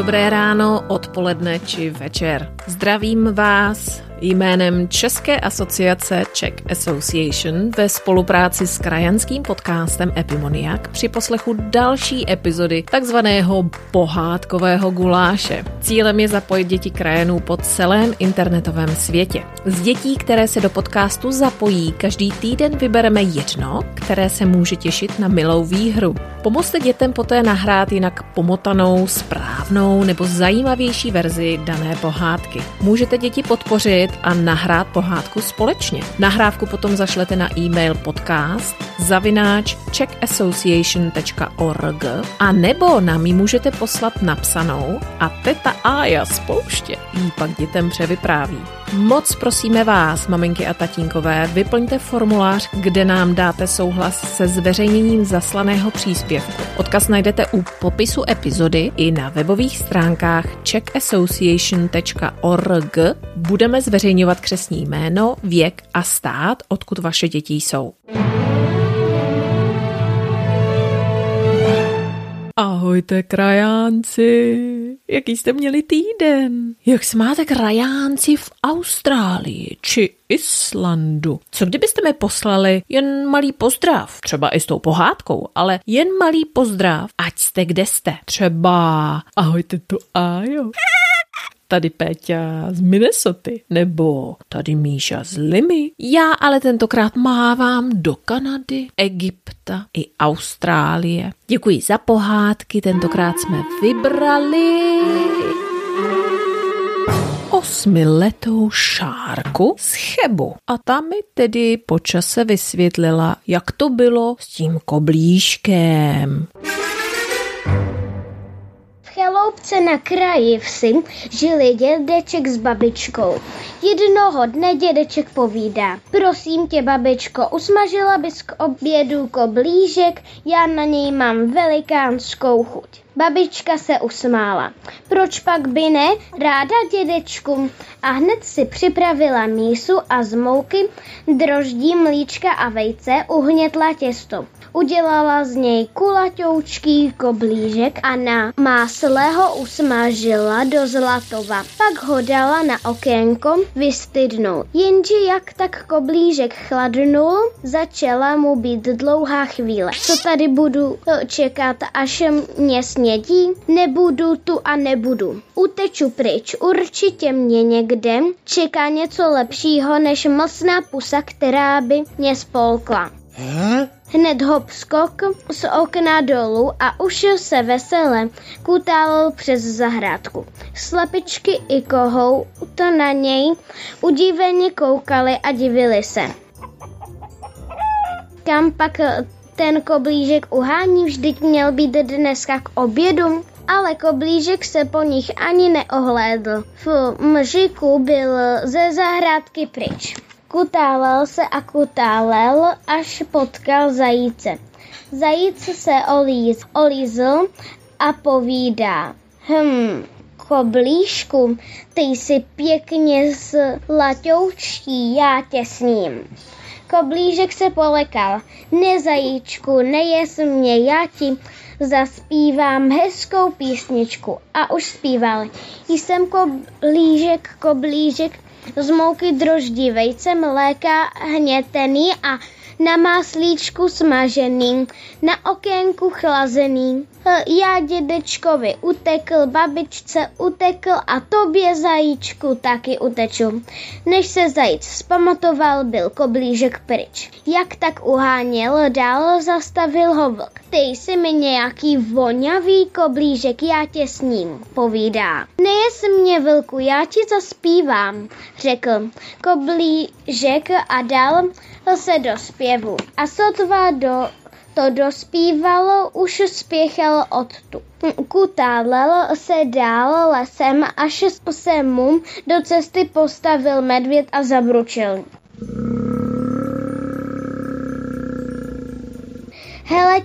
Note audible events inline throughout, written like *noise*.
dobré ráno, odpoledne či večer. Zdravím vás Jménem České asociace Czech Association ve spolupráci s krajanským podcastem Epimoniak při poslechu další epizody takzvaného pohádkového guláše. Cílem je zapojit děti krajanů po celém internetovém světě. Z dětí, které se do podcastu zapojí, každý týden vybereme jedno, které se může těšit na milou výhru. Pomozte dětem poté nahrát jinak pomotanou, správnou nebo zajímavější verzi dané pohádky. Můžete děti podpořit připravit a nahrát pohádku společně. Nahrávku potom zašlete na e-mail podcast zavináč czeckassociation.org a nebo nám ji můžete poslat napsanou a teta Aja z pouště jí pak dětem převypráví. Moc prosíme vás, maminky a tatínkové, vyplňte formulář, kde nám dáte souhlas se zveřejněním zaslaného příspěvku. Odkaz najdete u popisu epizody i na webových stránkách czeckassociation.org. Budeme zveřejňovat křesní jméno, věk a stát, odkud vaše děti jsou. Ahojte krajánci, jaký jste měli týden? Jak se máte krajánci v Austrálii či Islandu? Co kdybyste mi poslali jen malý pozdrav, třeba i s tou pohádkou, ale jen malý pozdrav, ať jste kde jste. Třeba ahojte tu Ajo tady Péťa z Minnesota, nebo tady Míša z Limy. Já ale tentokrát mávám do Kanady, Egypta i Austrálie. Děkuji za pohádky, tentokrát jsme vybrali osmiletou šárku z Chebu. A ta mi tedy po čase vysvětlila, jak to bylo s tím koblíškem chaloupce na kraji vsi žili dědeček s babičkou. Jednoho dne dědeček povídá, prosím tě babičko, usmažila bys k obědu koblížek, já na něj mám velikánskou chuť. Babička se usmála. Proč pak by ne? Ráda dědečku. A hned si připravila mísu a z mouky, droždí, mlíčka a vejce uhnětla těsto. Udělala z něj kulaťoučký koblížek a na másle ho usmažila do zlatova. Pak ho dala na okénko vystydnout. Jenže jak tak koblížek chladnul, začala mu být dlouhá chvíle. Co tady budu čekat, až mě snědí? Nebudu tu a nebudu. Uteču pryč, určitě mě někde čeká něco lepšího než mlsná pusa, která by mě spolkla. Hned hop skok z okna dolů a už se veselé kutálil přes zahrádku. Slepičky i kohou to na něj udíveně koukali a divili se. Kam pak ten koblížek uhání vždyť měl být dneska k obědu? ale koblížek se po nich ani neohlédl. V mžiku byl ze zahrádky pryč. Kutálel se a kutálel, až potkal zajíce. Zajíc se olíz, olízl a povídá. Hm, koblížku, ty jsi pěkně laťoučtí, já tě sním. Koblížek se polekal. Ne zajíčku, nejes mě, já ti zaspívám hezkou písničku. A už zpíval. Jsem koblížek, koblížek, z mouky droždí, vejce, mléka, hnětený a na máslíčku smažený, na okénku chlazený. Já dědečkovi utekl, babičce utekl a tobě zajíčku taky uteču. Než se zajíc zpamatoval, byl koblížek pryč. Jak tak uháněl, dál zastavil ho vlk. Ty jsi mi nějaký vonavý koblížek, já tě s ním, povídá. Nejes mě vlku, já ti zaspívám, řekl koblížek a dal se do zpěvu. A sotva do to dospívalo, už spěchal odtu. Kutálel se dál lesem, až se mu do cesty postavil medvěd a zabručil. Hele,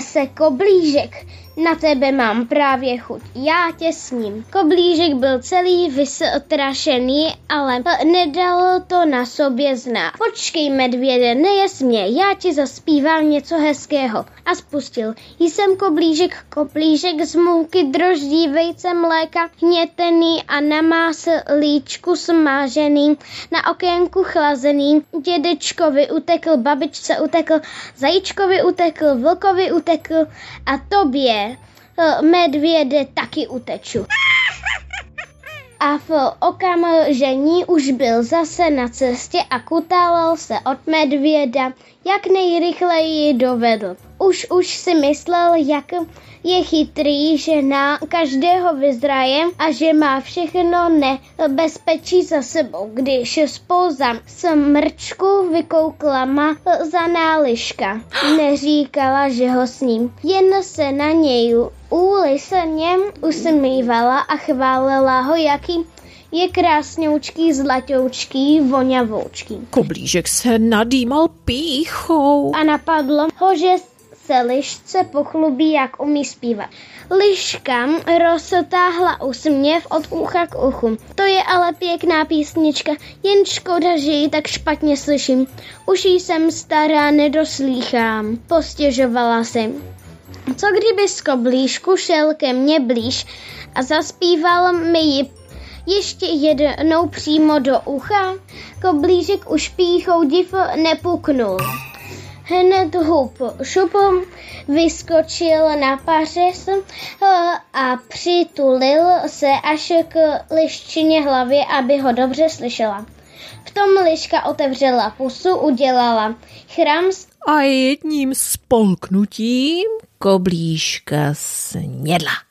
se koblížek, Na tebe mám právě chuť, já tě sním. Koblížek byl celý vystrašený, ale nedal to na sobě znát. Počkej, medvěde, nejes mě, já ti zaspívám něco hezkého. A spustil. Jsem koblížek, koblížek z mouky, droždí, vejce, mléka, hnětený a namás líčku smážený, na okénku chlazený. Dědečkovi utekl, babičce utekl, zajíčkovi utekl, vlkovi utekl a tobě, medvěde, taky uteču. A v okamžení už byl zase na cestě a kutálal se od medvěda, jak nejrychleji dovedl. Už už si myslel, jak je chytrý, že na každého vyzraje a že má všechno nebezpečí za sebou. Když spouza smrčku vykoukla ma za náliška. Neříkala, že ho sním, jen se na něj úlisně usmívala a chválila ho, jaký je krásňoučký, zlatoučký, vonavoučký. Koblížek se nadýmal píchou. A napadlo ho, že se lišce pochlubí, jak umí zpívat. Liška roztáhla úsměv od ucha k uchu. To je ale pěkná písnička, jen škoda, že ji tak špatně slyším. Už jsem stará, nedoslýchám, postěžovala si. Co kdyby z koblížku šel ke mně blíž a zaspíval mi ji ještě jednou přímo do ucha? Koblížek už píchou div nepuknul. Hned hup šupom vyskočil na pařez eh, a přitulil se až k liščině hlavě, aby ho dobře slyšela. V tom liška otevřela pusu, udělala chramst a jedním spolknutím koblížka snědla.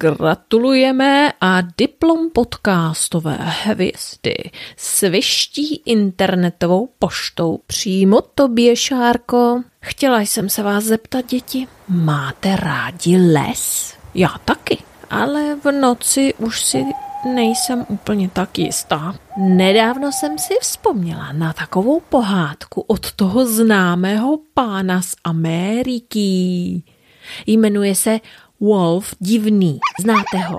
Gratulujeme a diplom podcastové hvězdy sviští internetovou poštou přímo tobě, Šárko. Chtěla jsem se vás zeptat, děti, máte rádi les? Já taky, ale v noci už si nejsem úplně tak jistá. Nedávno jsem si vzpomněla na takovou pohádku od toho známého pána z Ameriky. Jmenuje se Wolf Divný. Znáte ho?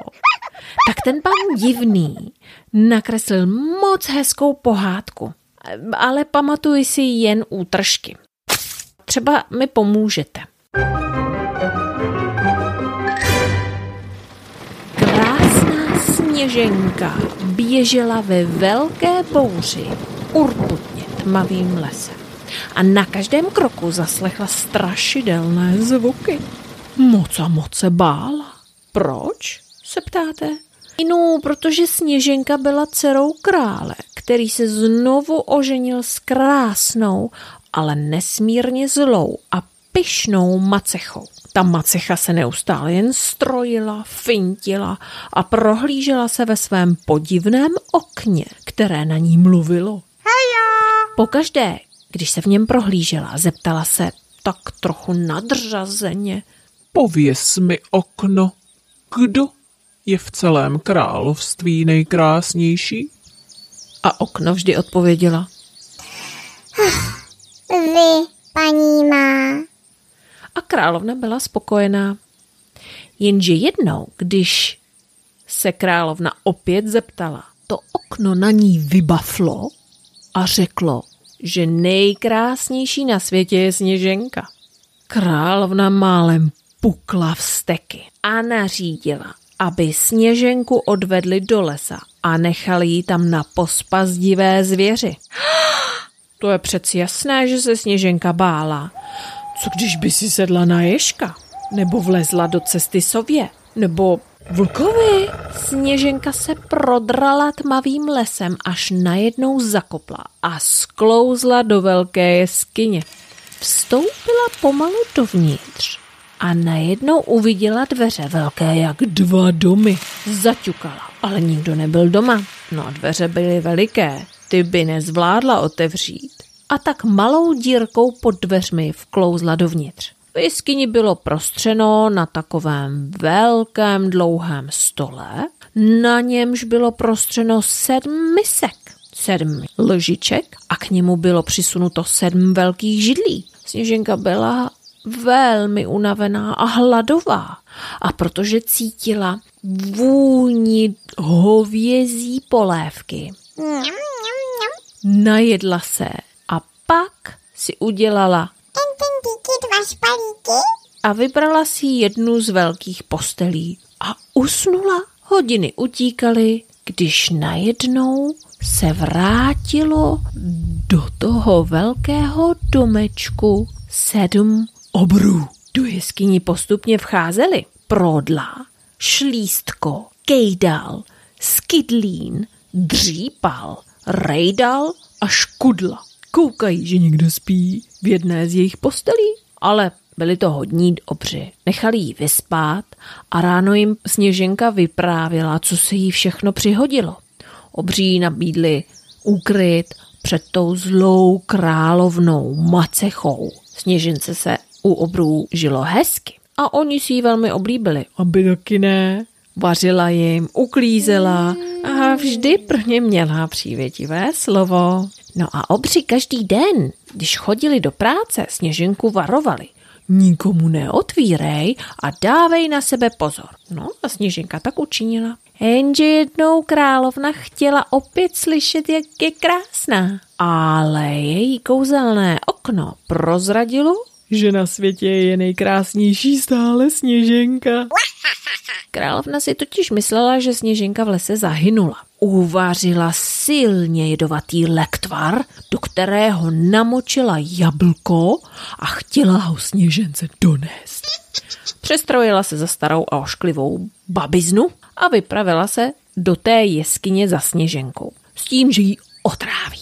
Tak ten pan Divný nakreslil moc hezkou pohádku, ale pamatuji si jen útržky. Třeba mi pomůžete. Krásná sněženka běžela ve velké bouři urputně tmavým lesem a na každém kroku zaslechla strašidelné zvuky. Moc a moc se bála. Proč? se ptáte? No, protože Sněženka byla dcerou krále, který se znovu oženil s krásnou, ale nesmírně zlou a pyšnou macechou. Ta macecha se neustále jen strojila, fintila a prohlížela se ve svém podivném okně, které na ní mluvilo. Heja! Pokaždé, když se v něm prohlížela, zeptala se tak trochu nadřazeně – Pověz mi, okno, kdo je v celém království nejkrásnější? A okno vždy odpověděla. Vy, paní má. A královna byla spokojená. Jenže jednou, když se královna opět zeptala, to okno na ní vybaflo a řeklo, že nejkrásnější na světě je sněženka. Královna málem pukla vsteky a nařídila, aby sněženku odvedli do lesa a nechali ji tam na pospas divé zvěři. *gasps* To je přeci jasné, že se sněženka bála. Co když by si sedla na ježka? Nebo vlezla do cesty sově? Nebo vlkovi? Sněženka se prodrala tmavým lesem, až najednou zakopla a sklouzla do velké jeskyně. Vstoupila pomalu dovnitř a najednou uviděla dveře velké jak dva domy. Zaťukala, ale nikdo nebyl doma. No dveře byly veliké, ty by nezvládla otevřít. A tak malou dírkou pod dveřmi vklouzla dovnitř. V jeskyni bylo prostřeno na takovém velkém dlouhém stole, na němž bylo prostřeno sedm misek, sedm lžiček a k němu bylo přisunuto sedm velkých židlí Sněženka byla velmi unavená a hladová. A protože cítila vůni hovězí polévky, najedla se a pak si udělala a vybrala si jednu z velkých postelí a usnula. Hodiny utíkaly, když najednou se vrátilo do toho velkého domečku sedm obrů. Do jeskyni postupně vcházeli Prodla, Šlístko, Kejdal, Skydlín, Dřípal, Rejdal a Škudla. Koukají, že někdo spí v jedné z jejich postelí, ale byli to hodní obři. Nechali jí vyspát a ráno jim Sněženka vyprávěla, co se jí všechno přihodilo. Obří nabídli úkryt před tou zlou královnou Macechou. Sněžence se u obrů žilo hezky a oni si ji velmi oblíbili. Aby taky ne. Vařila jim, uklízela a vždy pro ně měla přívětivé slovo. No a obři každý den, když chodili do práce, sněženku varovali. Nikomu neotvírej a dávej na sebe pozor. No a sněženka tak učinila. Jenže jednou královna chtěla opět slyšet, jak je krásná. Ale její kouzelné okno prozradilo, že na světě je nejkrásnější stále sněženka. Královna si totiž myslela, že sněženka v lese zahynula. Uvařila silně jedovatý lektvar, do kterého namočila jablko a chtěla ho sněžence donést. Přestrojila se za starou a ošklivou babiznu a vypravila se do té jeskyně za sněženkou. S tím, že ji otráví.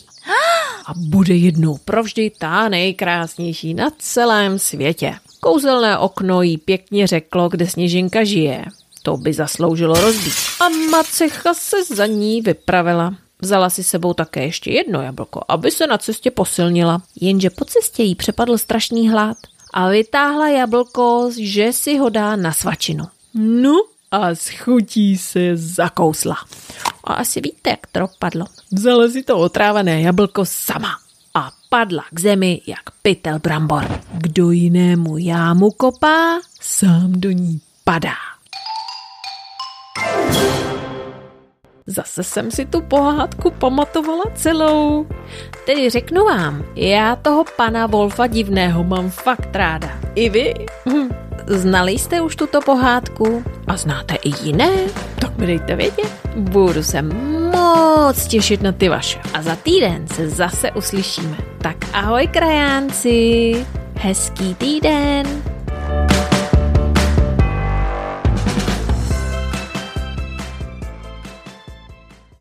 A bude jednou provždy ta nejkrásnější na celém světě. Kouzelné okno jí pěkně řeklo, kde sněženka žije. To by zasloužilo rozbít. A macecha se za ní vypravila. Vzala si sebou také ještě jedno jablko, aby se na cestě posilnila. Jenže po cestě jí přepadl strašný hlad a vytáhla jablko, že si ho dá na svačinu. No a s chutí se zakousla. A asi víte, jak to dopadlo. Vzala si to otrávené jablko sama a padla k zemi jak pytel brambor. Kdo jinému jámu kopá, sám do ní padá. Zase jsem si tu pohádku pamatovala celou. Tedy řeknu vám, já toho pana Wolfa divného mám fakt ráda. I vy? Hm. Znali jste už tuto pohádku? A znáte i jiné? Dejte vědět. Budu se moc těšit na ty vaše. A za týden se zase uslyšíme. Tak ahoj krajánci. Hezký týden.